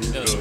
Yeah.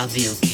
I'll be okay.